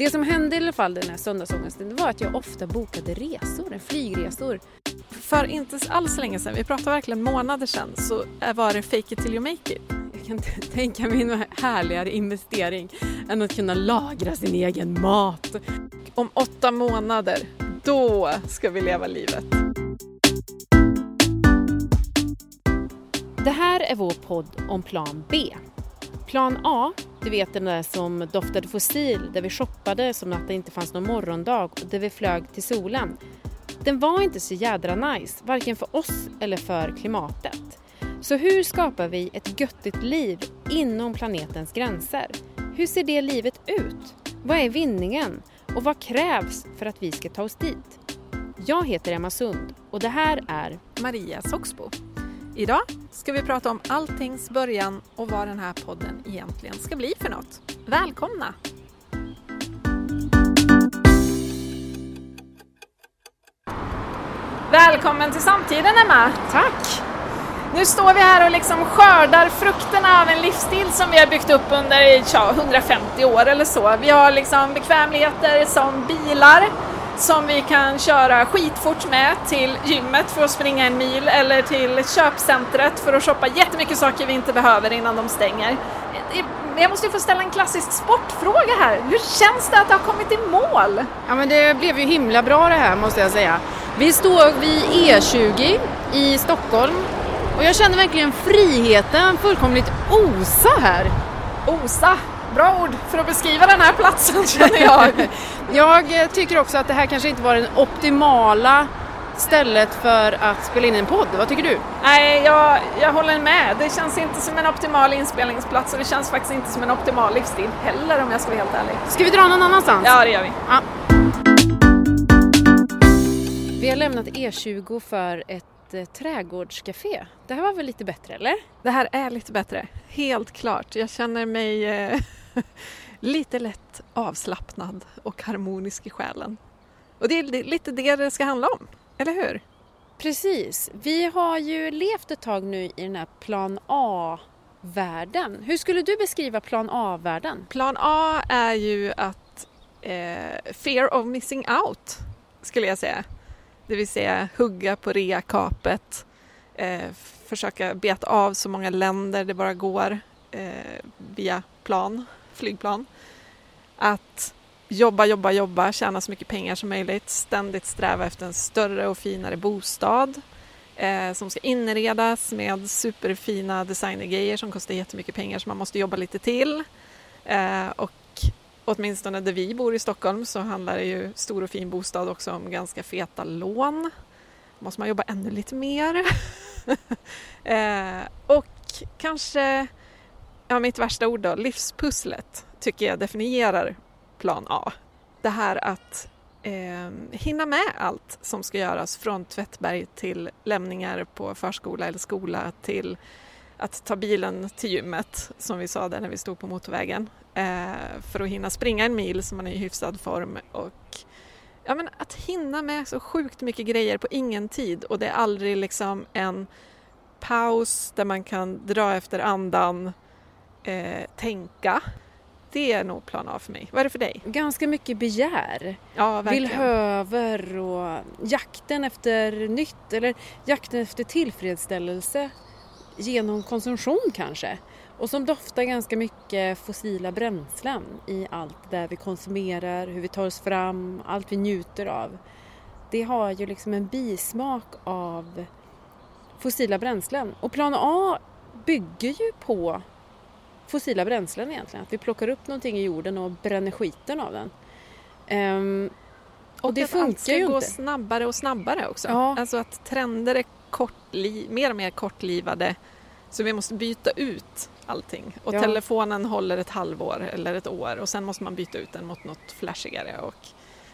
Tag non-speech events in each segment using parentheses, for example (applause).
Det som hände i alla fall den här söndagsångesten var att jag ofta bokade resor, flygresor. För inte alls länge sedan, vi pratar verkligen månader sedan, så var det fake it till you make it. Jag kan inte (laughs) tänka mig en härligare investering än att kunna lagra sin egen mat. Om åtta månader, då ska vi leva livet. Det här är vår podd om plan B. Plan A, du vet den där som doftade fossil, där vi shoppade som att det inte fanns någon morgondag och där vi flög till solen. Den var inte så jädra nice, varken för oss eller för klimatet. Så hur skapar vi ett göttigt liv inom planetens gränser? Hur ser det livet ut? Vad är vinningen? Och vad krävs för att vi ska ta oss dit? Jag heter Emma Sund och det här är Maria Soxbo. Idag ska vi prata om alltings början och vad den här podden egentligen ska bli för något. Välkomna! Välkommen till samtiden Emma! Tack! Nu står vi här och liksom skördar frukterna av en livsstil som vi har byggt upp under ja, 150 år eller så. Vi har liksom bekvämligheter som bilar, som vi kan köra skitfort med till gymmet för att springa en mil eller till köpcentret för att shoppa jättemycket saker vi inte behöver innan de stänger. Jag måste ju få ställa en klassisk sportfråga här. Hur känns det att ha kommit i mål? Ja men det blev ju himla bra det här måste jag säga. Vi står vid E20 i Stockholm och jag känner verkligen friheten fullkomligt osa här. Osa, bra ord för att beskriva den här platsen känner jag. (laughs) jag tycker också att det här kanske inte var den optimala stället för att spela in en podd. Vad tycker du? Nej, jag, jag håller med. Det känns inte som en optimal inspelningsplats och det känns faktiskt inte som en optimal livsstil heller om jag ska vara helt ärlig. Ska vi dra någon annanstans? Ja, det gör vi. Ja. Vi har lämnat E20 för ett eh, trädgårdscafé. Det här var väl lite bättre, eller? Det här är lite bättre, helt klart. Jag känner mig eh, (laughs) lite lätt avslappnad och harmonisk i själen. Och det är lite det det ska handla om, eller hur? Precis. Vi har ju levt ett tag nu i den här plan A-världen. Hur skulle du beskriva plan A-världen? Plan A är ju att eh, fear of missing out, skulle jag säga. Det vill säga hugga på reakapet, eh, försöka beta av så många länder det bara går eh, via plan, flygplan. Att jobba, jobba, jobba, tjäna så mycket pengar som möjligt, ständigt sträva efter en större och finare bostad eh, som ska inredas med superfina designergrejer som kostar jättemycket pengar så man måste jobba lite till. Eh, och åtminstone där vi bor i Stockholm så handlar det ju stor och fin bostad också om ganska feta lån. Måste man jobba ännu lite mer. (laughs) eh, och kanske, ja mitt värsta ord då, livspusslet tycker jag definierar plan A. Det här att eh, hinna med allt som ska göras från tvättberg till lämningar på förskola eller skola till att ta bilen till gymmet som vi sa där när vi stod på motorvägen eh, för att hinna springa en mil så man är i hyfsad form och ja, men att hinna med så sjukt mycket grejer på ingen tid och det är aldrig liksom en paus där man kan dra efter andan, eh, tänka. Det är nog plan A för mig. Vad är det för dig? Ganska mycket begär. Ja. Villhöver och jakten efter nytt eller jakten efter tillfredsställelse genom konsumtion kanske. Och som doftar ganska mycket fossila bränslen i allt det vi konsumerar, hur vi tar oss fram, allt vi njuter av. Det har ju liksom en bismak av fossila bränslen. Och plan A bygger ju på fossila bränslen egentligen. Att vi plockar upp någonting i jorden och bränner skiten av den. Um, och, och det funkar allt ska ju gå inte. snabbare och snabbare också. Ja. Alltså att trender är kortli- mer och mer kortlivade så vi måste byta ut allting. Och ja. telefonen håller ett halvår eller ett år och sen måste man byta ut den mot något flashigare. Och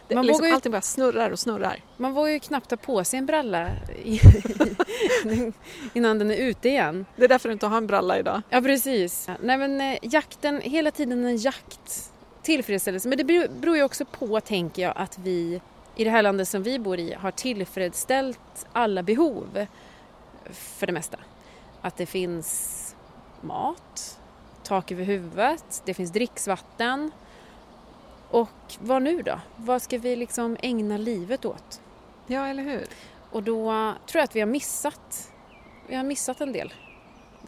det, man liksom, ju, allting bara snurrar och snurrar. Man vågar ju knappt ta på sig en bralla (laughs) innan den är ute igen. Det är därför du inte har en bralla idag. Ja precis. Nej men eh, jakten, hela tiden en jakt. Tillfredsställelse. Men det beror ju också på, tänker jag, att vi i det här landet som vi bor i har tillfredsställt alla behov för det mesta. Att det finns mat, tak över huvudet, det finns dricksvatten Och vad nu då? Vad ska vi liksom ägna livet åt? Ja, eller hur? Och då tror jag att vi har missat, vi har missat en del.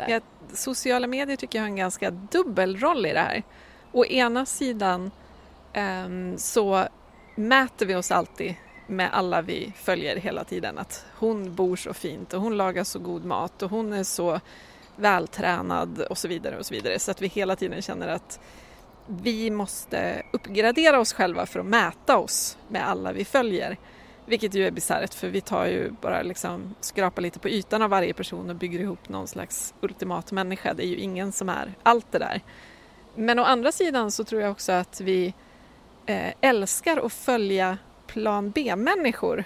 Ja, sociala medier tycker jag har en ganska dubbel roll i det här. Å ena sidan um, så mäter vi oss alltid med alla vi följer hela tiden. Att hon bor så fint och hon lagar så god mat och hon är så vältränad och så vidare och så vidare. Så att vi hela tiden känner att vi måste uppgradera oss själva för att mäta oss med alla vi följer. Vilket ju är bisarrt för vi tar ju bara liksom skrapar lite på ytan av varje person och bygger ihop någon slags ultimat människa. Det är ju ingen som är allt det där. Men å andra sidan så tror jag också att vi eh, älskar att följa plan B-människor.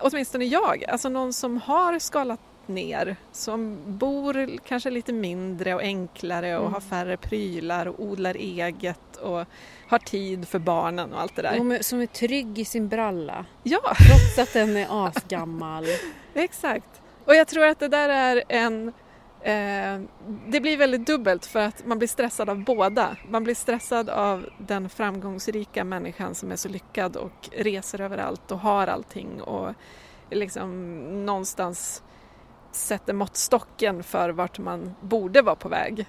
Åtminstone jag, alltså någon som har skalat ner, som bor kanske lite mindre och enklare och mm. har färre prylar och odlar eget och har tid för barnen och allt det där. Som är trygg i sin bralla. Ja! Trots att den är asgammal. (laughs) Exakt. Och jag tror att det där är en Eh, det blir väldigt dubbelt för att man blir stressad av båda. Man blir stressad av den framgångsrika människan som är så lyckad och reser överallt och har allting och liksom någonstans sätter måttstocken för vart man borde vara på väg.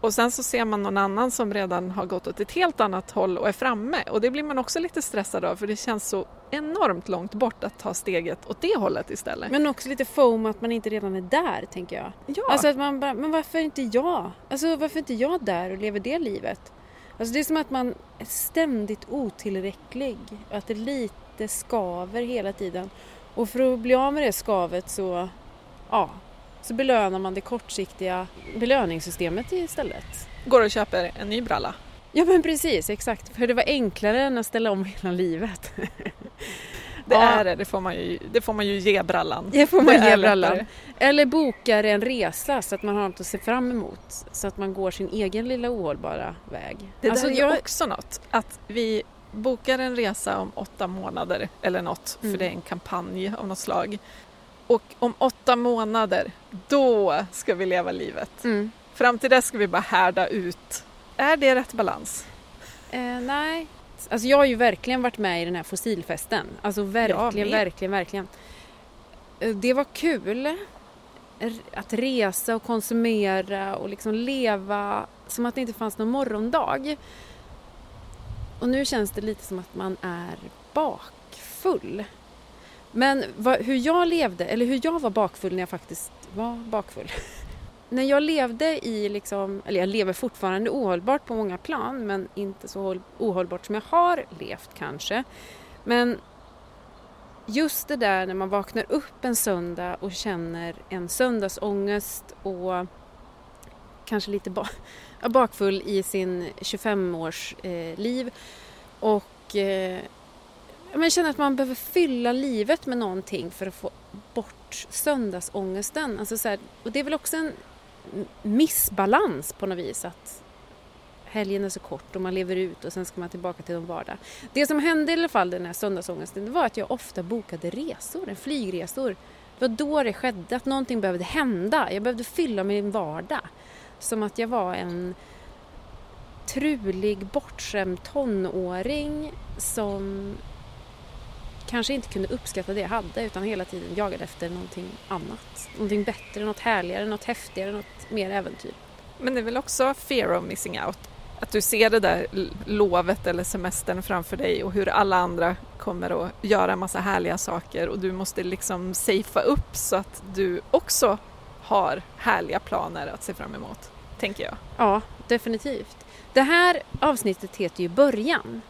Och sen så ser man någon annan som redan har gått åt ett helt annat håll och är framme och det blir man också lite stressad av för det känns så enormt långt bort att ta steget åt det hållet istället. Men också lite foam att man inte redan är där tänker jag. Ja. Alltså att man bara, men varför inte jag? Alltså varför inte jag där och lever det livet? Alltså det är som att man är ständigt otillräcklig, att det lite skaver hela tiden. Och för att bli av med det skavet så, ja, så belönar man det kortsiktiga belöningssystemet istället. Går och köper en ny bralla. Ja men precis, exakt. För det var enklare än att ställa om hela livet. (laughs) Det ja. är det, det får, man ju, det får man ju ge brallan. Det får man det ge brallan. Eller bokar en resa så att man har något att se fram emot. Så att man går sin egen lilla ohållbara väg. Det alltså, där är jag... också något. Att vi bokar en resa om åtta månader eller något, mm. för det är en kampanj av något slag. Och om åtta månader, då ska vi leva livet. Mm. Fram till dess ska vi bara härda ut. Är det rätt balans? Eh, nej. Alltså jag har ju verkligen varit med i den här fossilfesten. Alltså verkligen, verkligen, verkligen. Eh, det var kul att resa och konsumera och liksom leva som att det inte fanns någon morgondag. Och nu känns det lite som att man är bakfull. Men vad, hur jag levde, eller hur jag var bakfull när jag faktiskt var bakfull. (laughs) när jag levde i, liksom, eller jag lever fortfarande ohållbart på många plan men inte så ohållbart som jag har levt kanske. Men just det där när man vaknar upp en söndag och känner en söndagsångest och kanske lite ba (laughs) bakfull i sin 25-års eh, liv och eh, men känner att man behöver fylla livet med någonting för att få bort söndagsångesten. Alltså så här, och det är väl också en missbalans på något vis att helgen är så kort och man lever ut och sen ska man tillbaka till de vardag. Det som hände i alla fall den här söndagsångesten det var att jag ofta bokade resor, flygresor. Det var då det skedde, att någonting behövde hända. Jag behövde fylla min vardag. Som att jag var en trulig, bortskämd tonåring som kanske inte kunde uppskatta det jag hade utan hela tiden jagade efter någonting annat. Någonting bättre, något härligare, något häftigare, något mer äventyr. Men det är väl också fear of missing out? Att du ser det där lovet eller semestern framför dig och hur alla andra kommer att göra massa härliga saker och du måste liksom safea upp så att du också har härliga planer att se fram emot, tänker jag. Ja, definitivt. Det här avsnittet heter ju Början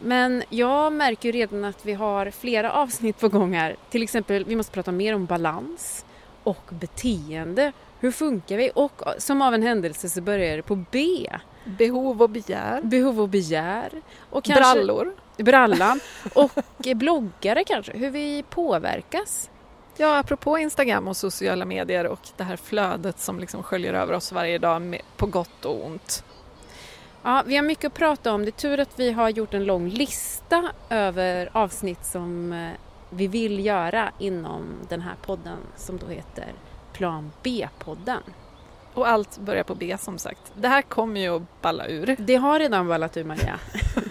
men jag märker ju redan att vi har flera avsnitt på gång här. Till exempel, vi måste prata mer om balans och beteende. Hur funkar vi? Och som av en händelse så börjar det på B. Behov och begär. Behov och begär. Och kanske, Brallor. Brallan. (laughs) Och bloggare kanske, hur vi påverkas. Ja, apropå Instagram och sociala medier och det här flödet som liksom sköljer över oss varje dag på gott och ont. Ja, vi har mycket att prata om. Det är tur att vi har gjort en lång lista över avsnitt som eh, vi vill göra inom den här podden som då heter Plan B-podden. Och allt börjar på B som sagt. Det här kommer ju att balla ur. Det har redan ballat ur Maria.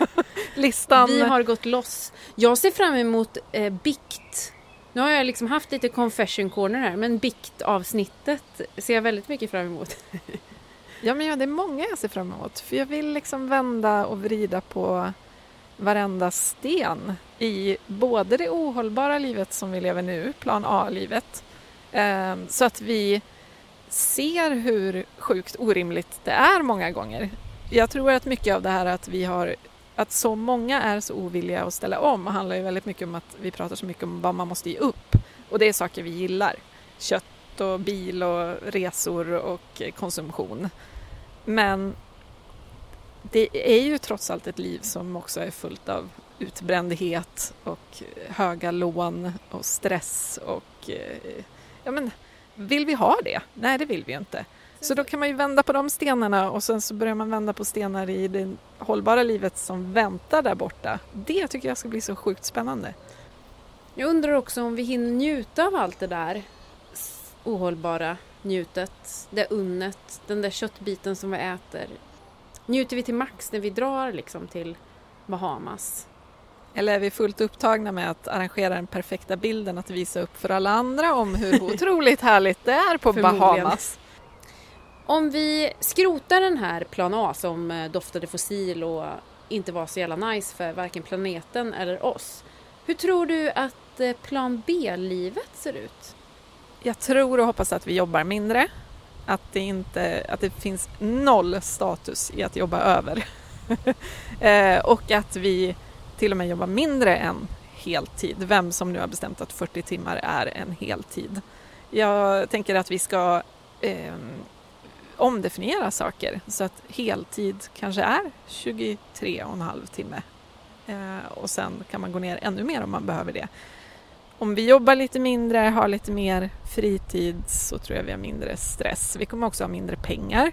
(laughs) listan. Vi har gått loss. Jag ser fram emot eh, bikt. Nu har jag liksom haft lite confession corner här, men biktavsnittet ser jag väldigt mycket fram emot. (laughs) Ja, men ja, det är många jag ser fram emot. För jag vill liksom vända och vrida på varenda sten i både det ohållbara livet som vi lever nu, plan A-livet, eh, så att vi ser hur sjukt orimligt det är många gånger. Jag tror att mycket av det här att vi har att så många är så ovilliga att ställa om handlar ju väldigt mycket om att vi pratar så mycket om vad man måste ge upp. Och det är saker vi gillar. Kött och bil och resor och konsumtion. Men det är ju trots allt ett liv som också är fullt av utbrändhet och höga lån och stress och eh, ja men vill vi ha det? Nej, det vill vi ju inte. Så då kan man ju vända på de stenarna och sen så börjar man vända på stenar i det hållbara livet som väntar där borta. Det tycker jag ska bli så sjukt spännande. Jag undrar också om vi hinner njuta av allt det där ohållbara njutet, det unnet, den där köttbiten som vi äter. Njuter vi till max när vi drar liksom till Bahamas? Eller är vi fullt upptagna med att arrangera den perfekta bilden att visa upp för alla andra om hur (laughs) otroligt härligt det är på Bahamas? Om vi skrotar den här plan A som eh, doftade fossil och inte var så jävla nice för varken planeten eller oss. Hur tror du att eh, plan B-livet ser ut? Jag tror och hoppas att vi jobbar mindre. Att det, inte, att det finns noll status i att jobba över. (laughs) Eh, och att vi till och med jobbar mindre än heltid. Vem som nu har bestämt att 40 timmar är en heltid. Jag tänker att vi ska eh, omdefiniera saker så att heltid kanske är 23 och en halv timme eh, och sen kan man gå ner ännu mer om man behöver det. Om vi jobbar lite mindre, har lite mer fritid så tror jag vi har mindre stress. Vi kommer också ha mindre pengar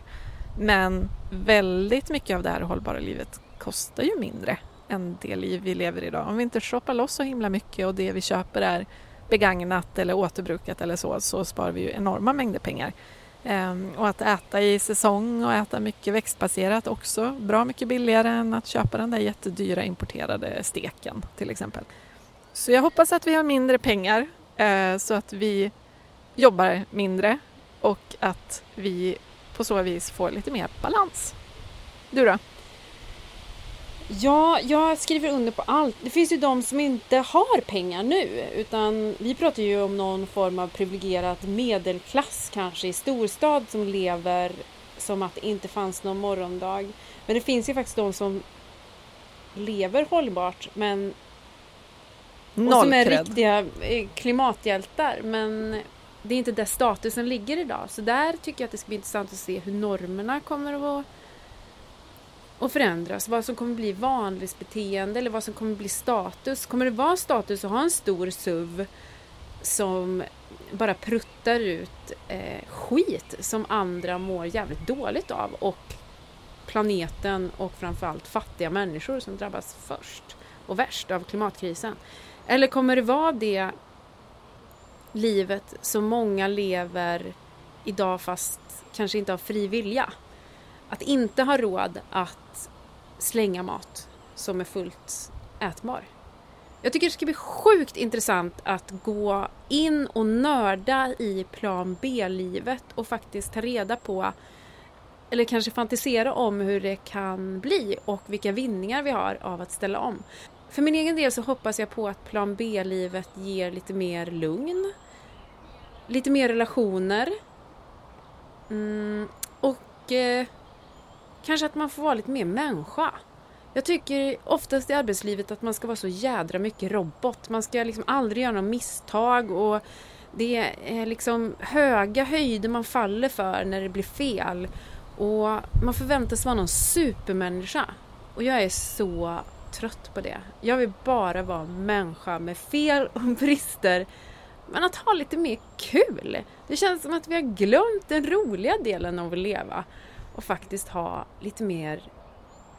men väldigt mycket av det här hållbara livet kostar ju mindre än det liv vi lever idag. Om vi inte shoppar loss så himla mycket och det vi köper är begagnat eller återbrukat eller så, så sparar vi ju enorma mängder pengar. Ehm, och att äta i säsong och äta mycket växtbaserat också bra mycket billigare än att köpa den där jättedyra importerade steken till exempel. Så jag hoppas att vi har mindre pengar eh, så att vi jobbar mindre och att vi på så vis får lite mer balans. Du då? Ja, jag skriver under på allt. Det finns ju de som inte har pengar nu utan vi pratar ju om någon form av privilegierad medelklass kanske i storstad som lever som att det inte fanns någon morgondag. Men det finns ju faktiskt de som lever hållbart men Noll och som är cred. riktiga eh, klimathjältar men det är inte där statusen ligger idag. Så där tycker jag att det ska bli intressant att se hur normerna kommer att och förändras. Vad som kommer bli vanlighetsbeteende eller vad som kommer bli status. Kommer det vara status att ha en stor SUV som bara pruttar ut eh, skit som andra mår jävligt dåligt av och planeten och framförallt fattiga människor som drabbas först och värst av klimatkrisen? Eller kommer det vara det livet som många lever idag fast kanske inte av fri vilja? Att inte ha råd att slänga mat som är fullt ätbar. Jag tycker det ska bli sjukt intressant att gå in och nörda i plan B-livet och faktiskt ta reda på eller kanske fantisera om hur det kan bli och vilka vinningar vi har av att ställa om. För min egen del så hoppas jag på att plan B-livet ger lite mer lugn, lite mer relationer mm, och eh, kanske att man får vara lite mer människa. Jag tycker oftast i arbetslivet att man ska vara så jädra mycket robot. Man ska liksom aldrig göra några misstag och det är liksom höga höjder man faller för när det blir fel. Och man förväntas vara någon supermänniska. Och jag är så trött på det. Jag vill bara vara människa med fel och (laughs) brister. Men att ha lite mer kul. Det känns som att vi har glömt den roliga delen av att leva och faktiskt ha lite mer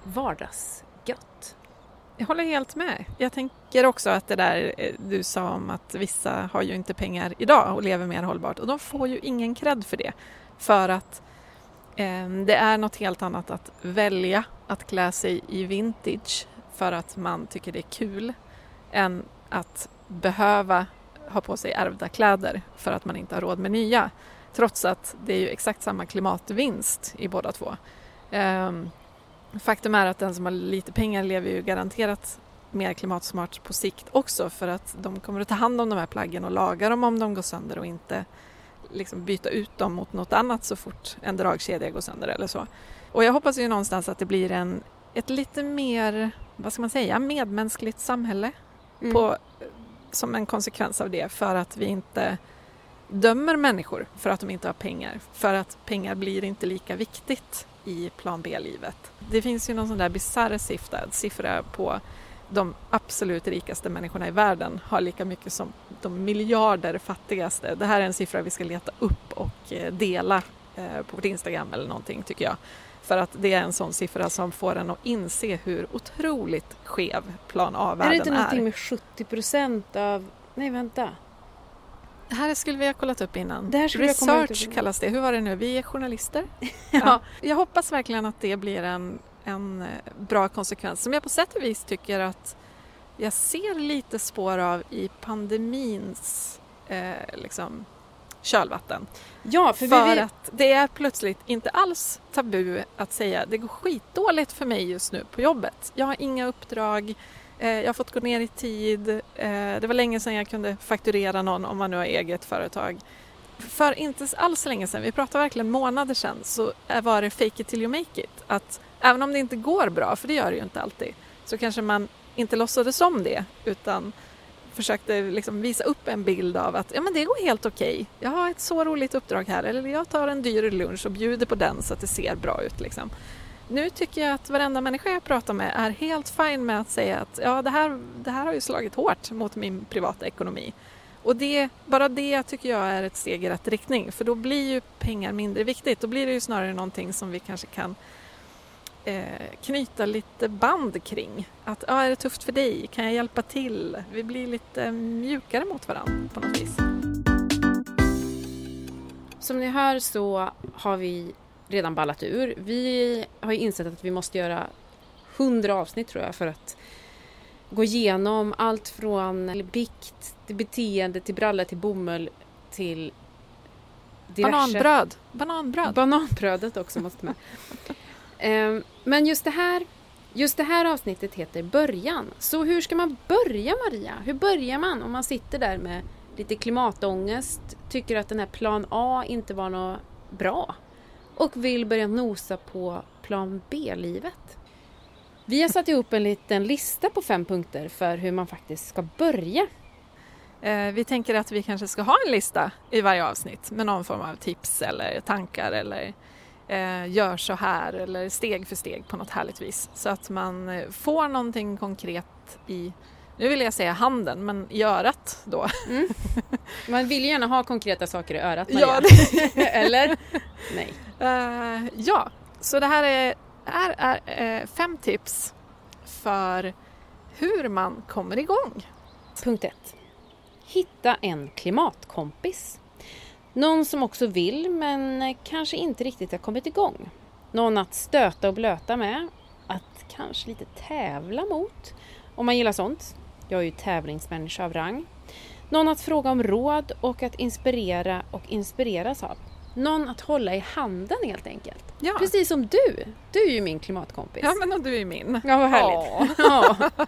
vardagsgött. Jag håller helt med. Jag tänker också att det där eh, du sa om att vissa har ju inte pengar idag och lever mer hållbart och de får ju ingen cred för det. För att eh, det är något helt annat att välja att klä sig i vintage för att man tycker det är kul än att behöva ha på sig ärvda kläder för att man inte har råd med nya. Trots att det är ju exakt samma klimatvinst i båda två. Ehm, faktum är att den som har lite pengar lever ju garanterat mer klimatsmart på sikt också för att de kommer att ta hand om de här plaggen och laga dem om de går sönder och inte liksom byta ut dem mot något annat så fort en dragkedja går sönder eller så. Och jag hoppas ju någonstans att det blir en, ett lite mer, vad ska man säga, medmänskligt samhälle mm. på, som en konsekvens av det för att vi inte dömer människor för att de inte har pengar. För att pengar blir inte lika viktigt i plan B-livet. Det finns ju någon sån där bisarr siffra, siffra på de absolut rikaste människorna i världen har lika mycket som de miljarder fattigaste. Det här är en siffra vi ska leta upp och eh, dela eh, på vårt Instagram eller någonting tycker jag. För att det är en sån siffra som får en att inse hur otroligt skev plan A-världen är. Är det inte någonting med 70 procent av... Nej, vänta. Det här skulle vi ha kollat upp innan. Research kallas det. Hur var det nu? Vi är journalister. (laughs) ja. ja. Jag hoppas verkligen att det blir en, en eh, bra konsekvens som jag på sätt och vis tycker att jag ser lite spår av i pandemins eh, liksom, kölvatten. Ja, för, för vi... att det är plötsligt inte alls tabu att säga det går skitdåligt för mig just nu på jobbet. Jag har inga uppdrag, eh, jag har fått gå ner i tid, eh, det var länge sedan jag kunde fakturera någon om man nu har eget företag. För inte alls länge sedan, vi pratar verkligen månader sedan, så var det fake it till you make it. Att även om det inte går bra, för det gör det ju inte alltid, så kanske man inte låtsades om det utan försökte liksom visa upp en bild av att ja, men det går helt okej. Okay. Jag har ett så roligt uppdrag här eller jag tar en dyr lunch och bjuder på den så att det ser bra ut. Liksom. Nu tycker jag att varenda människa jag pratar med är helt fin med att säga att ja, det, här, det här har ju slagit hårt mot min privata ekonomi. Och det, bara det tycker jag är ett steg i rätt riktning för då blir ju pengar mindre viktigt. Då blir det ju snarare någonting som vi kanske kan eh, knyta lite band kring. Att, ja, är det tufft för dig? Kan jag hjälpa till? Vi blir lite mjukare mot varandra på något vis. Som ni hör så har vi redan ballat ur. Vi har ju insett att vi måste göra hundra avsnitt tror jag för att gå igenom allt från bikt till beteende till bralla till bomull till diverse... Bananbröd! Bananbröd! Bananbrödet också måste med. Ehm, men just det här Just det här avsnittet heter Början. Så hur ska man börja Maria? Hur börjar man om man sitter där med lite klimatångest, tycker att den här plan A inte var något bra och vill börja nosa på plan B-livet? Vi har satt ihop en liten lista på fem punkter för hur man faktiskt ska börja. Eh, vi tänker att vi kanske ska ha en lista i varje avsnitt med någon form av tips eller tankar eller eh, gör så här eller steg för steg på något härligt vis. Så att man eh, får någonting konkret i, nu vill jag säga handen, men i örat då. Mm. Man vill gärna ha konkreta saker i örat. Ja, det... (laughs) eller? Nej. Uh, ja, så det här är, är, är uh, fem tips för hur man kommer igång. Punkt ett. Hitta en klimatkompis. Någon som också vill men kanske inte riktigt har kommit igång. Någon att stöta och blöta med. Att kanske lite tävla mot. Om man gillar sånt. Jag är ju tävlingsmänniska av rang. Någon att fråga om råd och att inspirera och inspireras av. Någon att hålla i handen helt enkelt. Ja. Precis som du. Du är ju min klimatkompis. Ja, men och du är min. Ja, vad härligt. Ja. (laughs)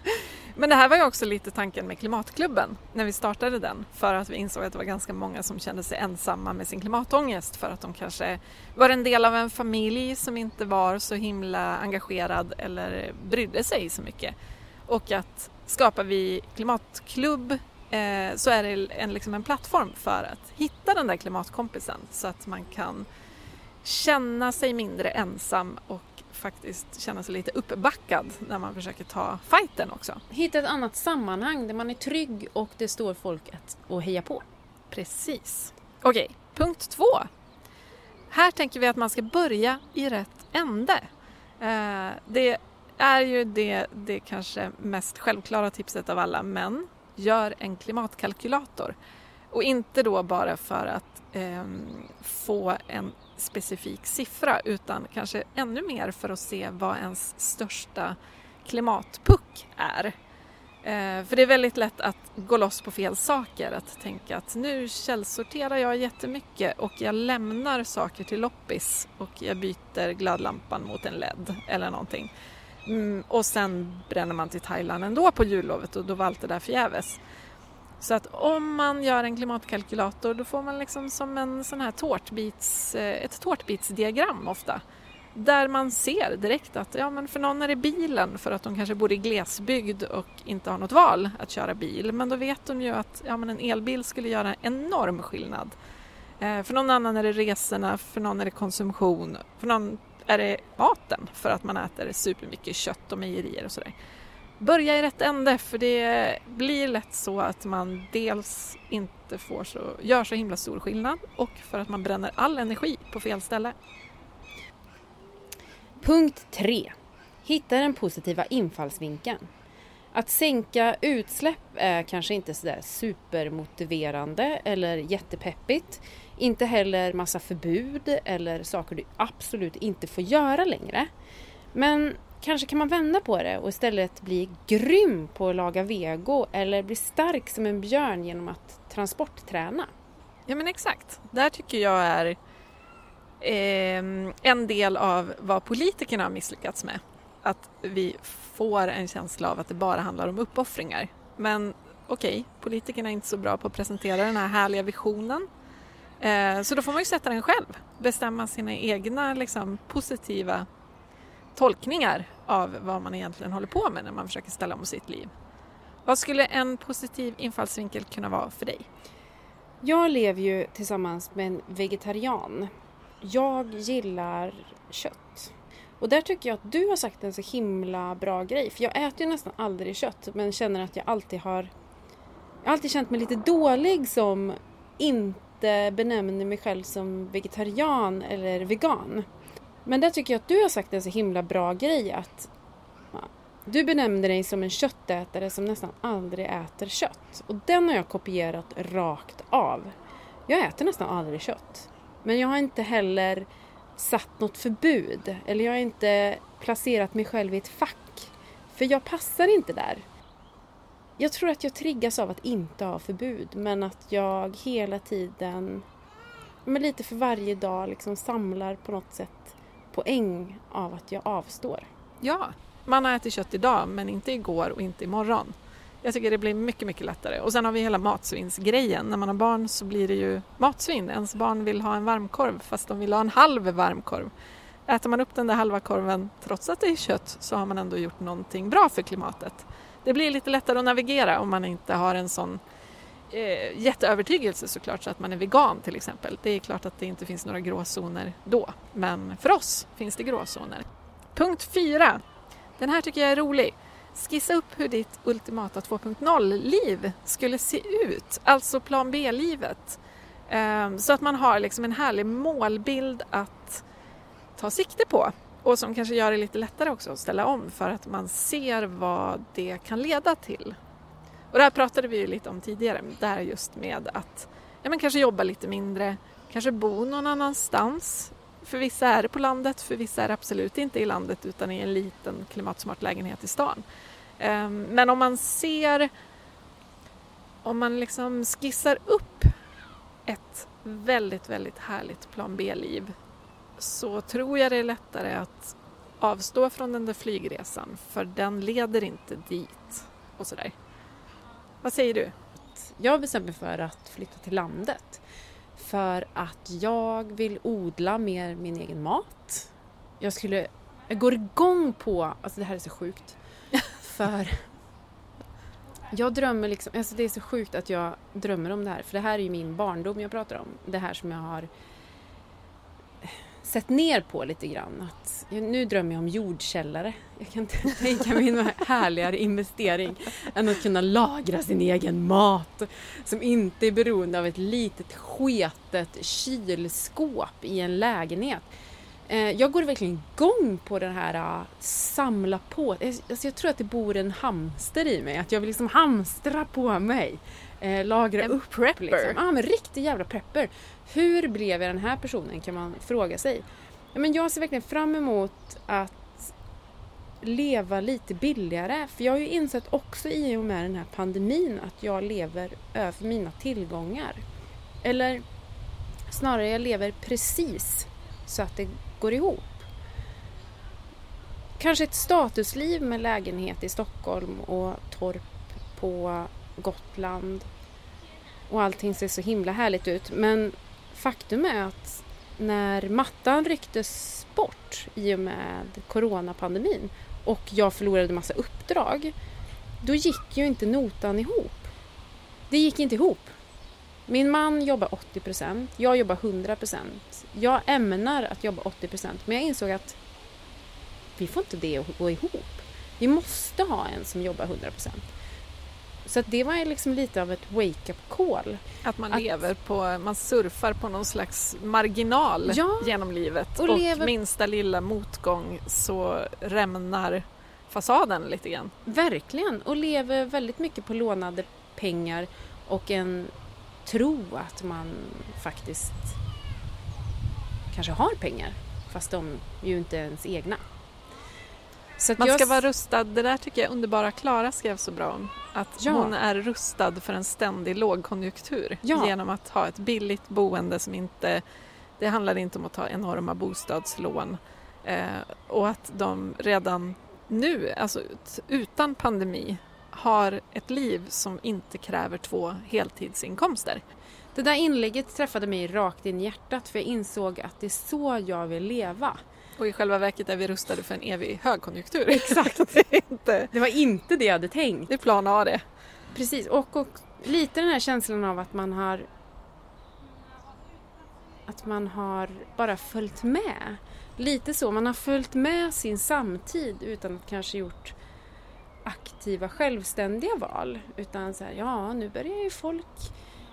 Men det här var ju också lite tanken med Klimatklubben när vi startade den för att vi insåg att det var ganska många som kände sig ensamma med sin klimatångest för att de kanske var en del av en familj som inte var så himla engagerad eller brydde sig så mycket. Och att skapar vi klimatklubb eh, så är det en, liksom en plattform för att hitta den där klimatkompisen så att man kan känna sig mindre ensam och faktiskt känna sig lite uppbackad när man försöker ta fighten också. Hitta ett annat sammanhang där man är trygg och det står folk att, och heja på. Precis. Okej, punkt två. Här tänker vi att man ska börja i rätt ände. Eh, det är ju det, det kanske mest självklara tipset av alla, men gör en klimatkalkylator. Och inte då bara för att eh, få en specifik siffra utan kanske ännu mer för att se vad ens största klimatpuck är. Eh, för det är väldigt lätt att gå loss på fel saker, att tänka att nu källsorterar jag jättemycket och jag lämnar saker till loppis och jag byter glödlampan mot en LED eller någonting. Mm, och sen bränner man till Thailand ändå på jullovet och då var allt det där förgäves. Så att om man gör en klimatkalkylator då får man liksom som en sån här tårtbits, eh, ett tårtbitsdiagram ofta. Där man ser direkt att ja, men för någon är det bilen för att de kanske bor i glesbygd och inte har något val att köra bil. Men då vet de ju att ja, men en elbil skulle göra enorm skillnad. Eh, för någon annan är det resorna, för någon är det konsumtion, för någon är det maten för att man äter supermycket kött och mejerier och sådär. Börja i rätt ände för det blir lätt så att man dels inte får så, gör så himla stor skillnad och för att man bränner all energi på fel ställe. Punkt 3. Hitta den positiva infallsvinkeln. Att sänka utsläpp är kanske inte sådär supermotiverande eller jättepeppigt. Inte heller massa förbud eller saker du absolut inte får göra längre. Men kanske kan man vända på det och istället bli grym på att laga vego eller bli stark som en björn genom att transportträna. Ja men exakt. Där tycker jag är eh, en del av vad politikerna har misslyckats med. Att vi får en känsla av att det bara handlar om uppoffringar. Men okej, okay, politikerna är inte så bra på att presentera den här härliga visionen. Eh, så då får man ju sätta den själv, bestämma sina egna liksom, positiva tolkningar av vad man egentligen håller på med när man försöker ställa om sitt liv. Vad skulle en positiv infallsvinkel kunna vara för dig? Jag lever ju tillsammans med en vegetarian. Jag gillar kött. Och där tycker jag att du har sagt en så himla bra grej. För jag äter ju nästan aldrig kött men känner att jag alltid har... Jag har alltid känt mig lite dålig som inte benämner mig själv som vegetarian eller vegan. Men där tycker jag att du har sagt en så himla bra grej att du benämner dig som en köttätare som nästan aldrig äter kött. Och den har jag kopierat rakt av. Jag äter nästan aldrig kött. Men jag har inte heller satt något förbud eller jag har inte placerat mig själv i ett fack. För jag passar inte där. Jag tror att jag triggas av att inte ha förbud men att jag hela tiden, men lite för varje dag, liksom samlar på något sätt poäng av att jag avstår. Ja, man har ätit kött idag men inte igår och inte imorgon. Jag tycker det blir mycket, mycket lättare. Och sen har vi hela matsvinnsgrejen. När man har barn så blir det ju matsvinn. Ens barn vill ha en varmkorv fast de vill ha en halv varmkorv. Äter man upp den där halva korven trots att det är kött så har man ändå gjort någonting bra för klimatet. Det blir lite lättare att navigera om man inte har en sån eh, jätteövertygelse såklart så att man är vegan till exempel. Det är klart att det inte finns några gråzoner då, men för oss finns det gråzoner. Punkt 4. Den här tycker jag är rolig. Skissa upp hur ditt ultimata 2.0-liv skulle se ut, alltså plan B-livet. Ehm, så att man har liksom en härlig målbild att ta sikte på och som kanske gör det lite lättare också att ställa om för att man ser vad det kan leda till. Och det här pratade vi ju lite om tidigare, det här just med att ja, men kanske jobba lite mindre, kanske bo någon annanstans. För vissa är det på landet, för vissa är det absolut inte i landet utan i en liten klimatsmart lägenhet i stan. Ehm, men om man ser, om man liksom skissar upp ett väldigt, väldigt härligt plan B-liv så tror jag det är lättare att avstå från den där flygresan för den leder inte dit och sådär. Vad säger du? Jag har bestämt mig för att flytta till landet för att jag vill odla mer min egen mat. Jag skulle, jag går igång på, alltså det här är så sjukt, (laughs) för jag drömmer liksom, alltså det är så sjukt att jag drömmer om det här för det här är ju min barndom jag pratar om. Det här som jag har sett ner på lite grann. Att, nu drömmer jag om jordkällare. Jag kan inte (laughs) tänka mig en härligare investering än att kunna lagra sin egen mat som inte är beroende av ett litet sketet kylskåp i en lägenhet. Eh, jag går verkligen igång på den här eh, samla på. Eh, alltså jag tror att det bor en hamster i mig. Att jag vill liksom hamstra på mig. Eh, lagra en upp. prepper. Liksom. Ja, men riktig jävla prepper. Hur blev jag den här personen kan man fråga sig. Ja, men jag ser verkligen fram emot att leva lite billigare. För jag har ju insett också i och med den här pandemin att jag lever över mina tillgångar. Eller snarare, jag lever precis så att det går ihop. Kanske ett statusliv med lägenhet i Stockholm och torp på Gotland. Och allting ser så himla härligt ut. Men faktum är att när mattan rycktes bort i och med coronapandemin och jag förlorade massa uppdrag, då gick ju inte notan ihop. Det gick inte ihop. Min man jobbar 80 procent, jag jobbar 100 procent. Jag ämnar att jobba 80 procent, men jag insåg att vi får inte det att gå ihop. Vi måste ha en som jobbar 100 så det var liksom lite av ett wake-up call. Att man att, lever på, man surfar på någon slags marginal ja, genom livet och, och lever... minsta lilla motgång så rämnar fasaden lite grann. Verkligen, och lever väldigt mycket på lånade pengar och en tro att man faktiskt kanske har pengar fast de är ju inte ens egna. Man ska vara rustad, det där tycker jag underbara Klara skrev så bra om. Att ja. hon är rustad för en ständig lågkonjunktur ja. genom att ha ett billigt boende som inte... Det handlar inte om att ta enorma bostadslån eh, och att de redan nu, alltså utan pandemi, har ett liv som inte kräver två heltidsinkomster. Det där inlägget träffade mig rakt in i hjärtat för jag insåg att det är så jag vill leva. Och i själva verket är vi rustade för en evig högkonjunktur. (laughs) Exakt. (laughs) det, inte... det var inte det jag hade tänkt. Det är plan A det. Precis, och, och lite den här känslan av att man har att man har bara följt med. Lite så, man har följt med sin samtid utan att kanske gjort aktiva självständiga val. Utan så här, ja nu börjar ju folk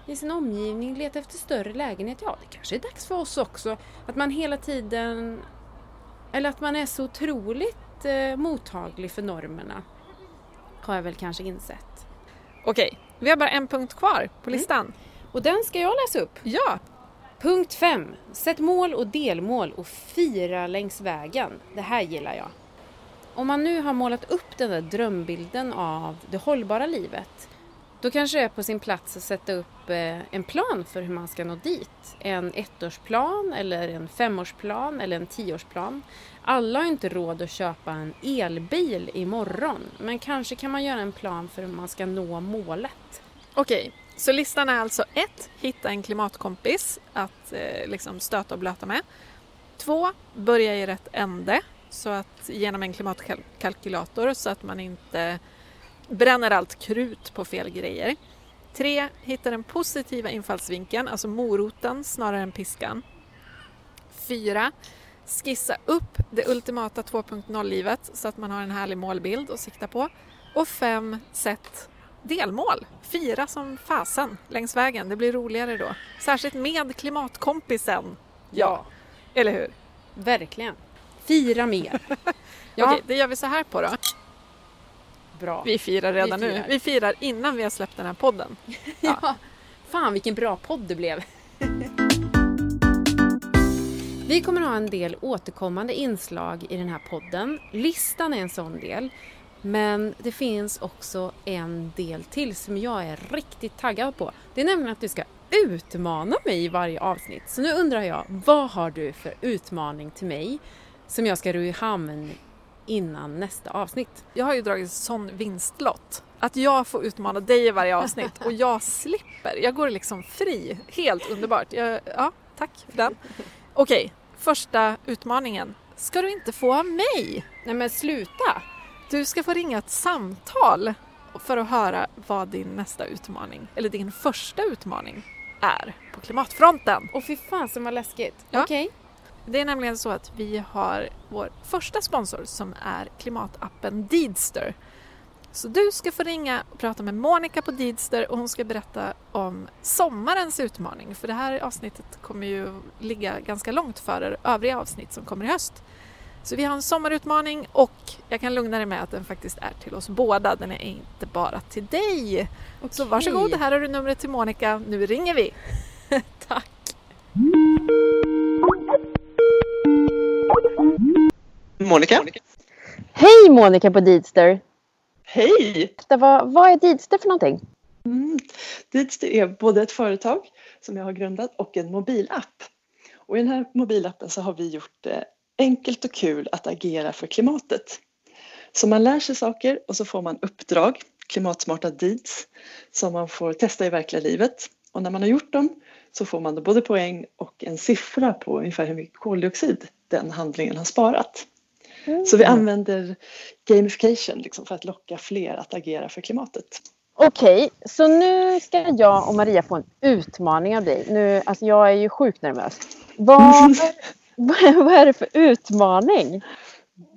i sin omgivning leta efter större lägenhet. Ja, det kanske är dags för oss också. Att man hela tiden eller att man är så otroligt eh, mottaglig för normerna har jag väl kanske insett. Okej, vi har bara en punkt kvar på mm. listan. Mm. Och den ska jag läsa upp. Ja! Punkt 5. Sätt mål och delmål och fira längs vägen. Det här gillar jag. Om man nu har målat upp den där drömbilden av det hållbara livet då kanske det är på sin plats att sätta upp eh, en plan för hur man ska nå dit. En ettårsplan eller en femårsplan eller en tioårsplan. Alla har inte råd att köpa en elbil imorgon men kanske kan man göra en plan för hur man ska nå målet. Okej, så listan är alltså 1. Hitta en klimatkompis att eh, liksom stöta och blöta med. 2. Börja i rätt ände så att genom en klimatkalkylator så att man inte bränner allt krut på fel grejer. Tre, hitta den positiva infallsvinkeln, alltså moroten snarare än piskan. Fyra, skissa upp det ultimata 2.0-livet så att man har en härlig målbild att sikta på. Och fem, sätt delmål. Fira som fasen längs vägen, det blir roligare då. Särskilt med klimatkompisen. Ja, eller hur? Verkligen. Fira mer. (laughs) ja. Okej, det gör vi så här på då bra. Vi firar redan vi firar. nu. Vi firar innan vi har släppt den här podden. (laughs) ja. ja. Fan vilken bra podd det blev. (laughs) Vi kommer ha en del återkommande inslag i den här podden. Listan är en sån del. Men det finns också en del till som jag är riktigt taggad på. Det är nämligen att du ska utmana mig i varje avsnitt. Så nu undrar jag, vad har du för utmaning till mig som jag ska ro i hamn innan nästa avsnitt. Jag har ju dragit sån vinstlott. Att jag får utmana dig i varje avsnitt och jag (laughs) slipper. Jag går liksom fri. Helt underbart. Jag, ja, tack för den. (laughs) Okej, första utmaningen. Ska du inte få av mig? Nej men sluta! Du ska få ringa ett samtal för att höra vad din nästa utmaning, eller din första utmaning, är på klimatfronten. Och fy fan som var läskigt. Ja. Okej. Okay. Det är nämligen så att vi har vår första sponsor som är klimatappen Deedster. Så du ska få ringa och prata med Monica på Deedster och hon ska berätta om sommarens utmaning. För det här avsnittet kommer ju ligga ganska långt före övriga avsnitt som kommer i höst. Så vi har en sommarutmaning och jag kan lugna dig med att den faktiskt är till oss båda. Den är inte bara till dig. Okay. Så varsågod, här har du numret till Monica. Nu ringer vi. (laughs) Tack. Monica? Hej Monica på Deedster! Hej! Vad, vad är Deedster för någonting? Mm. Deedster är både ett företag som jag har grundat och en mobilapp. Och I den här mobilappen så har vi gjort det enkelt och kul att agera för klimatet. Så man lär sig saker och så får man uppdrag, klimatsmarta deeds, som man får testa i verkliga livet. Och när man har gjort dem så får man då både poäng och en siffra på ungefär hur mycket koldioxid den handlingen har sparat. Mm. Så vi använder gamification liksom för att locka fler att agera för klimatet. Okej, okay, så nu ska jag och Maria få en utmaning av dig. Nu, alltså jag är ju sjukt nervös. Vad, (laughs) vad är det för utmaning?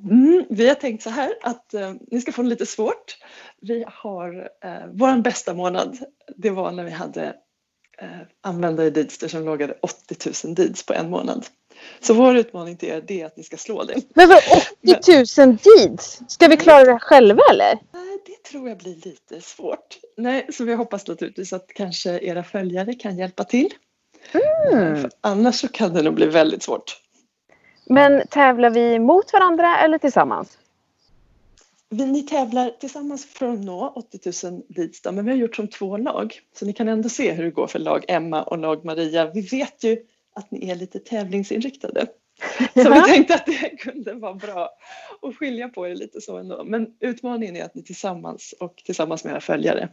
Mm, vi har tänkt så här att eh, ni ska få det lite svårt. Vi har eh, vår bästa månad. Det var när vi hade användare deeds som loggade 80 000 deeds på en månad. Så vår utmaning till er är att ni ska slå det. Men vad 80 000 deeds? Ska vi klara det själva eller? Nej, det tror jag blir lite svårt. Nej, så vi hoppas naturligtvis att kanske era följare kan hjälpa till. Mm. annars så kan det nog bli väldigt svårt. Men tävlar vi mot varandra eller tillsammans? Vi, ni tävlar tillsammans för att nå 80 000 leads då, men vi har gjort som två lag. Så ni kan ändå se hur det går för lag Emma och lag Maria. Vi vet ju att ni är lite tävlingsinriktade. (laughs) Så vi tänkte att det kunde vara bra att skilja på er lite så ändå. Men utmaningen är att ni tillsammans och tillsammans med era följare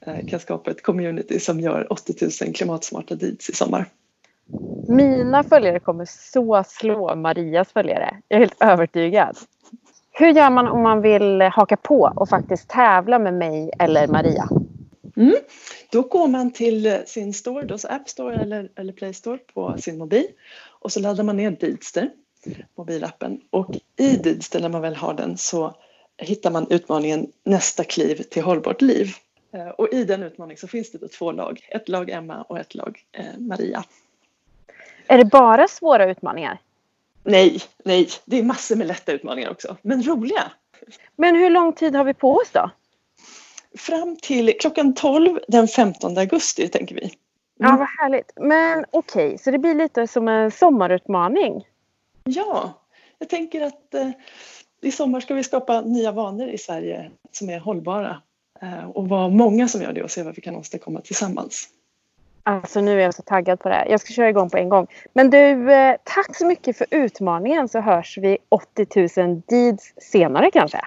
eh, kan skapa ett community som gör 80 000 klimatsmarta deeds i sommar. Mina följare kommer så slå Marias följare. Jag är helt övertygad. Hur gör man om man vill haka på och faktiskt tävla med mig eller Maria? Mm. Då går man till sin store, då, App Store eller, eller Play Store på sin mobil och så laddar man ner Deedster, mobilappen. Och i Deedster när man väl har den så hittar man utmaningen Nästa kliv till hållbart liv. Eh, och i den utmaningen så finns det då två lag, ett lag Emma och ett lag eh, Maria. Är det bara svåra utmaningar? Nej, nej, det är massor med lätta utmaningar också, men roliga. Men hur lång tid har vi på oss då? Fram till klockan 12 den 15 augusti tänker vi. Mm. Ja, vad härligt. Men okej, okay, så det blir lite som en sommarutmaning? Ja, jag tänker att eh, i sommar ska vi skapa nya vanor i Sverige som är hållbara eh, och vara många som gör det och se vad vi kan åstadkomma tillsammans. Alltså nu är jag så taggad på det här. Jag ska köra igång på en gång. Men du, eh, tack så mycket för utmaningen så hörs vi 80 000 deeds senare kanske.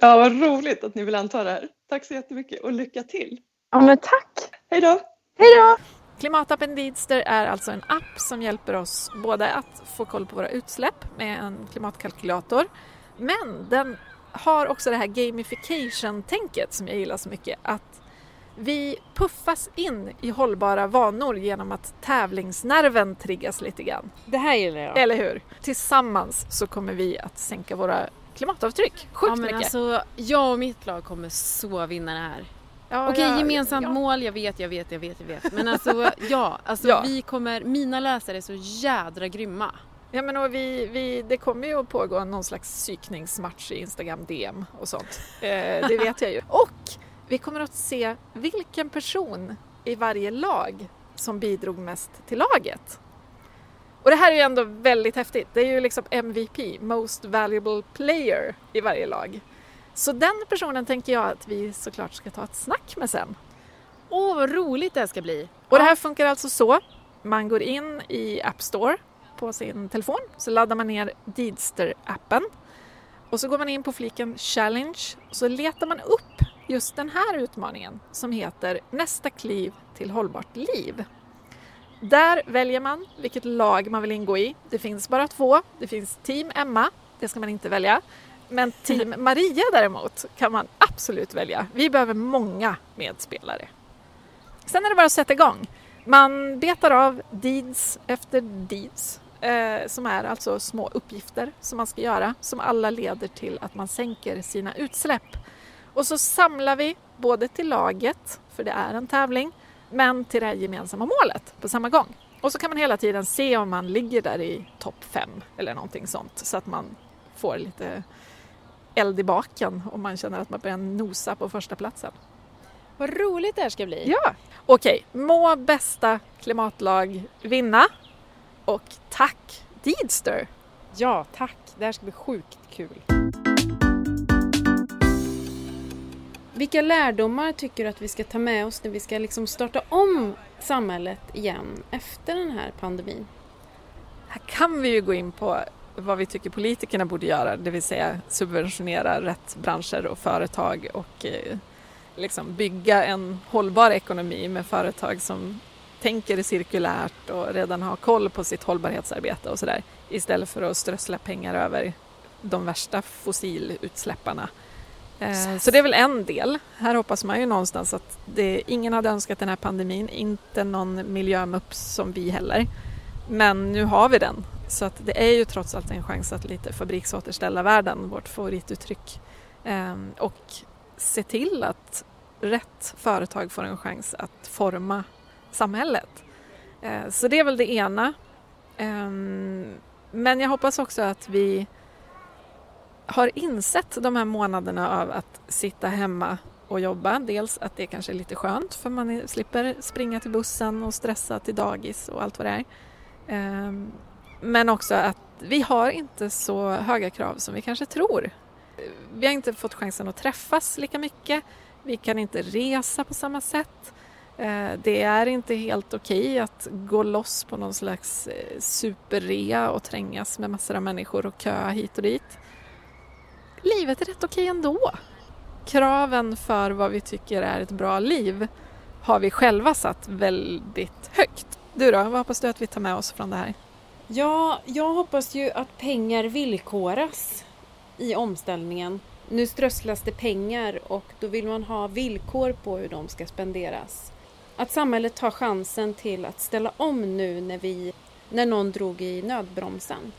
Ja, vad roligt att ni vill anta det här. Tack så jättemycket och lycka till. Ja, men tack. Hej då. Hej då. Klimatappen Deedster är alltså en app som hjälper oss både att få koll på våra utsläpp med en klimatkalkylator men den har också det här gamification-tänket som jag gillar så mycket. Att vi puffas in i hållbara vanor genom att tävlingsnerven triggas lite grann. Det här gillar jag. Eller hur? Tillsammans så kommer vi att sänka våra klimatavtryck sjukt ja, men mycket. Alltså, jag och mitt lag kommer så vinna det här. Ja, Okej, ja, gemensamt ja. mål, jag vet, jag vet, jag vet, jag vet. Men alltså (laughs) ja, alltså ja. vi kommer, mina läsare är så jädra grymma. Ja men och vi, vi, det kommer ju att pågå någon slags psykningsmatch i Instagram DM och sånt. Eh, det vet jag ju. (laughs) Och vi kommer att se vilken person i varje lag som bidrog mest till laget. Och det här är ju ändå väldigt häftigt. Det är ju liksom MVP, Most Valuable Player i varje lag. Så den personen tänker jag att vi såklart ska ta ett snack med sen. Åh, vad roligt det här ska bli! Och det här funkar alltså så. Man går in i App Store på sin telefon, så laddar man ner Deedster-appen och så går man in på fliken Challenge och så letar man upp just den här utmaningen som heter Nästa kliv till hållbart liv. Där väljer man vilket lag man vill ingå i. Det finns bara två. Det finns Team Emma, det ska man inte välja. Men Team (laughs) Maria däremot kan man absolut välja. Vi behöver många medspelare. Sen är det bara att sätta igång. Man betar av deeds efter deeds eh, som är alltså små uppgifter som man ska göra som alla leder till att man sänker sina utsläpp. Och så samlar vi både till laget, för det är en tävling, men till det här gemensamma målet på samma gång. Och så kan man hela tiden se om man ligger där i topp fem eller någonting sånt så att man får lite eld i baken om man känner att man börjar nosa på första platsen. Vad roligt det här ska bli! Ja! Okej, må bästa klimatlag vinna och tack Deedster! Ja, tack! Det här ska bli sjukt kul. Vilka lärdomar tycker du att vi ska ta med oss när vi ska liksom starta om samhället igen efter den här pandemin? Här kan vi ju gå in på vad vi tycker politikerna borde göra, det vill säga subventionera rätt branscher och företag och eh, liksom bygga en hållbar ekonomi med företag som tänker cirkulärt och redan har koll på sitt hållbarhetsarbete och sådär istället för att strössla pengar över de värsta fossilutsläpparna. Eh, så det är väl en del. Här hoppas man ju någonstans att det, ingen hade önskat den här pandemin, inte någon miljömups som vi heller. Men nu har vi den så att det är ju trots allt en chans att lite fabriksåterställa världen, vårt favorituttryck. Ehm, och se till att rätt företag får en chans att forma samhället. Eh, så det är väl det ena. Ehm, men jag hoppas också att vi har insett de här månaderna av att sitta hemma och jobba. Dels att det kanske är lite skönt för man slipper springa till bussen och stressa till dagis och allt vad det är. Ehm, men också att vi har inte så höga krav som vi kanske tror. Vi har inte fått chansen att träffas lika mycket. Vi kan inte resa på samma sätt. Eh, det är inte helt okej okay att gå loss på någon slags eh, superrea och trängas med massor av människor och köa hit och dit. Livet är rätt okej ändå. Kraven för vad vi tycker är ett bra liv har vi själva satt väldigt högt. Du då, vad hoppas du att vi tar med oss från det här? Ja, jag hoppas ju att pengar villkoras i omställningen. Nu strösslas det pengar och då vill man ha villkor på hur de ska spenderas. Att samhället tar chansen till att ställa om nu när, vi, när någon drog i nödbromsen.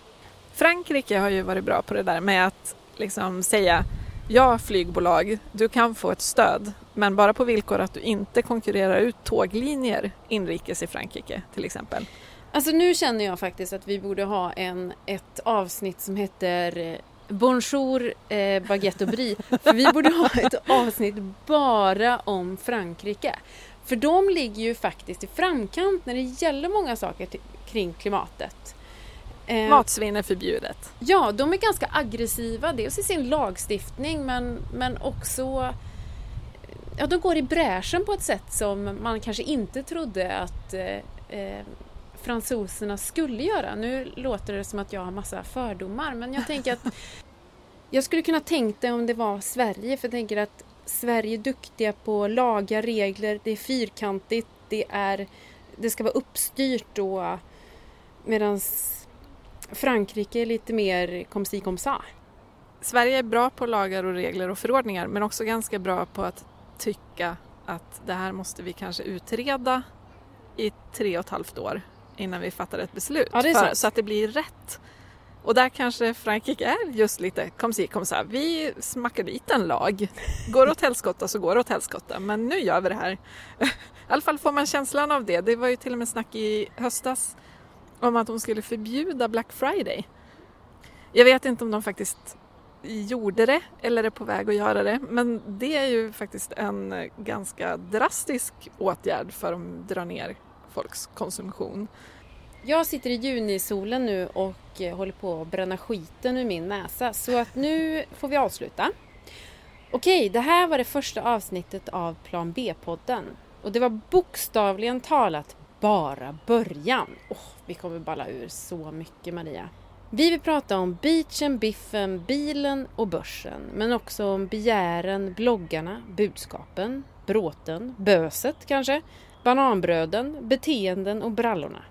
Frankrike har ju varit bra på det där med att liksom säga ja flygbolag, du kan få ett stöd men bara på villkor att du inte konkurrerar ut tåglinjer inrikes i Frankrike till exempel. Alltså nu känner jag faktiskt att vi borde ha en, ett avsnitt som heter eh, Bonjour eh, baguette och brie. (laughs) För vi borde ha ett avsnitt bara om Frankrike. För de ligger ju faktiskt i framkant när det gäller många saker kring klimatet. Eh, Matsvinn är förbjudet. Ja, de är ganska aggressiva, dels i sin lagstiftning men, men också Ja, de går i bräschen på ett sätt som man kanske inte trodde att eh, eh fransoserna skulle göra. Nu låter det som att jag har massa fördomar men jag tänker att (laughs) jag skulle kunna tänkt det om det var Sverige för jag tänker att Sverige är duktiga på lagar, regler, det är fyrkantigt, det, är, det ska vara uppstyrt då medan Frankrike är lite mer kom si kom sa. Sverige är bra på lagar och regler och förordningar men också ganska bra på att tycka att det här måste vi kanske utreda i tre och ett halvt år innan vi fattar ett beslut. Ja, för, så att det blir rätt. Och där kanske Frankrike är just lite kom si kom så Vi smackar dit en lag. Går åt helskotta så går det åt helskotta. Men nu gör vi det här. (laughs) I alla fall får man känslan av det. Det var ju till och med snack i höstas om att de skulle förbjuda Black Friday. Jag vet inte om de faktiskt gjorde det eller är på väg att göra det. Men det är ju faktiskt en ganska drastisk åtgärd för att dra ner folks konsumtion. Jag sitter i junisolen nu och eh, håller på att bränna skiten ur min näsa så att nu får vi avsluta. Okej, det här var det första avsnittet av Plan B-podden och det var bokstavligen talat bara början. Oh, vi kommer balla ur så mycket Maria. Vi vill prata om beachen, biffen, bilen och börsen men också om begären, bloggarna, budskapen, bråten, böset kanske, bananbröden, beteenden och brallorna.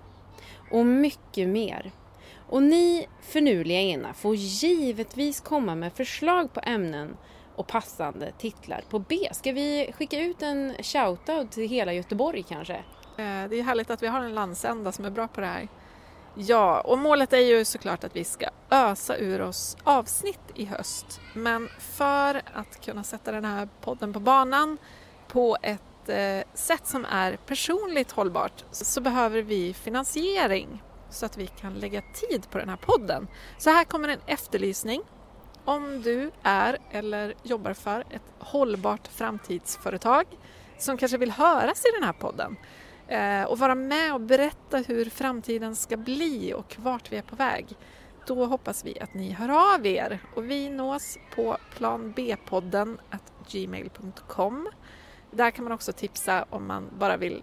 Och mycket mer. Och ni förnuliga ena får givetvis komma med förslag på ämnen och passande titlar på B. Ska vi skicka ut en shoutout till hela Göteborg kanske? Eh, det är härligt att vi har en landsända som är bra på det här. Ja, och målet är ju såklart att vi ska ösa ur oss avsnitt i höst. Men för att kunna sätta den här podden på banan på ett eh, sätt som är personligt hållbart så behöver vi finansiering så att vi kan lägga tid på den här podden. Så här kommer en efterlysning. Om du är eller jobbar för ett hållbart framtidsföretag som kanske vill höras i den här podden Eh, och vara med och berätta hur framtiden ska bli och vart vi är på väg. Då hoppas vi att ni hör av er och vi nås på planbpodden gmail.com. Där kan man också tipsa om man bara vill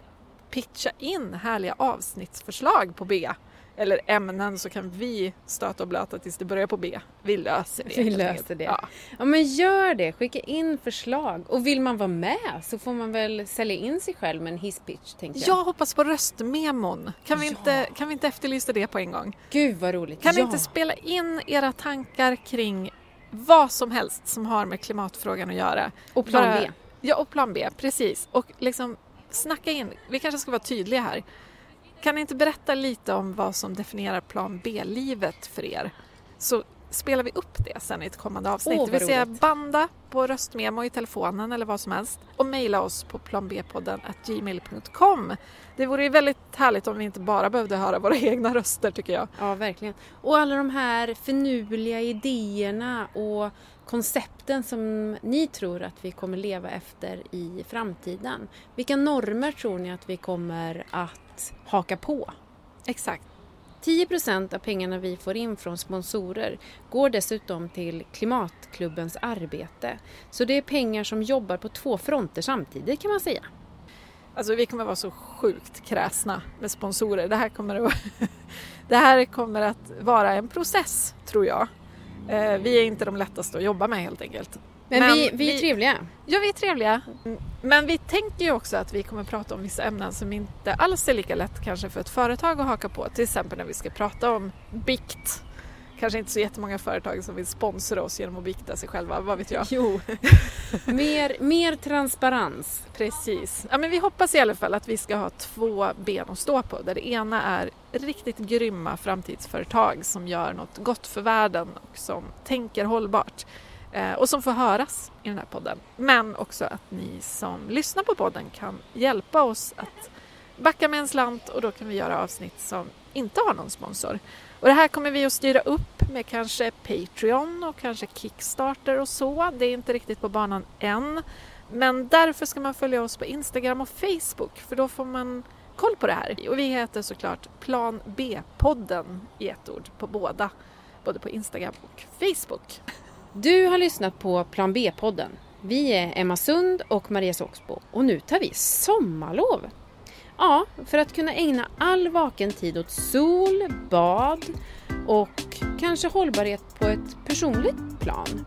pitcha in härliga avsnittsförslag på B eller ämnen så kan vi stöta och blöta tills det börjar på B. Vi löser det. Vi löser det. Ja. ja. men gör det, skicka in förslag. Och vill man vara med så får man väl sälja in sig själv med en hisspitch jag. Jag hoppas på röstmemon. Kan vi, ja. inte, kan vi inte efterlysa det på en gång? Gud vad roligt. Kan ja. ni inte spela in era tankar kring vad som helst som har med klimatfrågan att göra? Och plan Bara, B. Ja, och plan B, precis. Och liksom snacka in, vi kanske ska vara tydliga här. Kan ni inte berätta lite om vad som definierar plan B-livet för er? Så spelar vi upp det sen i ett kommande avsnitt. Oh, det vill säga banda på röstmemo i telefonen eller vad som helst och mejla oss på planbpodden gmail.com. Det vore ju väldigt härligt om vi inte bara behövde höra våra (laughs) egna röster tycker jag. Ja, verkligen. Och alla de här finurliga idéerna och koncepten som ni tror att vi kommer leva efter i framtiden. Vilka normer tror ni att vi kommer att haka på? Exakt. 10% av pengarna vi får in från sponsorer går dessutom till Klimatklubbens arbete. Så det är pengar som jobbar på två fronter samtidigt kan man säga. Alltså vi kommer vara så sjukt kräsna med sponsorer. Det här kommer att, (laughs) det här kommer att vara en process tror jag. Eh, vi är inte de lättaste att jobba med helt enkelt. Men, Men vi, vi är trevliga. Ja, vi är trevliga. Men vi tänker ju också att vi kommer prata om vissa ämnen som inte alls är lika lätt kanske för ett företag att haka på. Till exempel när vi ska prata om bikt kanske inte så jättemånga företag som vill sponsra oss genom att bikta sig själva, vad vet jag? Jo, (laughs) mer, mer transparens. Precis. Ja, men vi hoppas i alla fall att vi ska ha två ben att stå på där det ena är riktigt grymma framtidsföretag som gör något gott för världen och som tänker hållbart eh, och som får höras i den här podden. Men också att ni som lyssnar på podden kan hjälpa oss att backa med en slant och då kan vi göra avsnitt som inte har någon sponsor. Och det här kommer vi att styra upp med kanske Patreon och kanske Kickstarter och så. Det är inte riktigt på banan än. Men därför ska man följa oss på Instagram och Facebook för då får man koll på det här. Och vi heter såklart Plan B-podden i ett ord på båda, både på Instagram och Facebook. Du har lyssnat på Plan B-podden. Vi är Emma Sund och Maria Soxbo och nu tar vi sommarlov. Ja, för att kunna ägna all vaken tid åt sol, bad och kanske hållbarhet på ett personligt plan.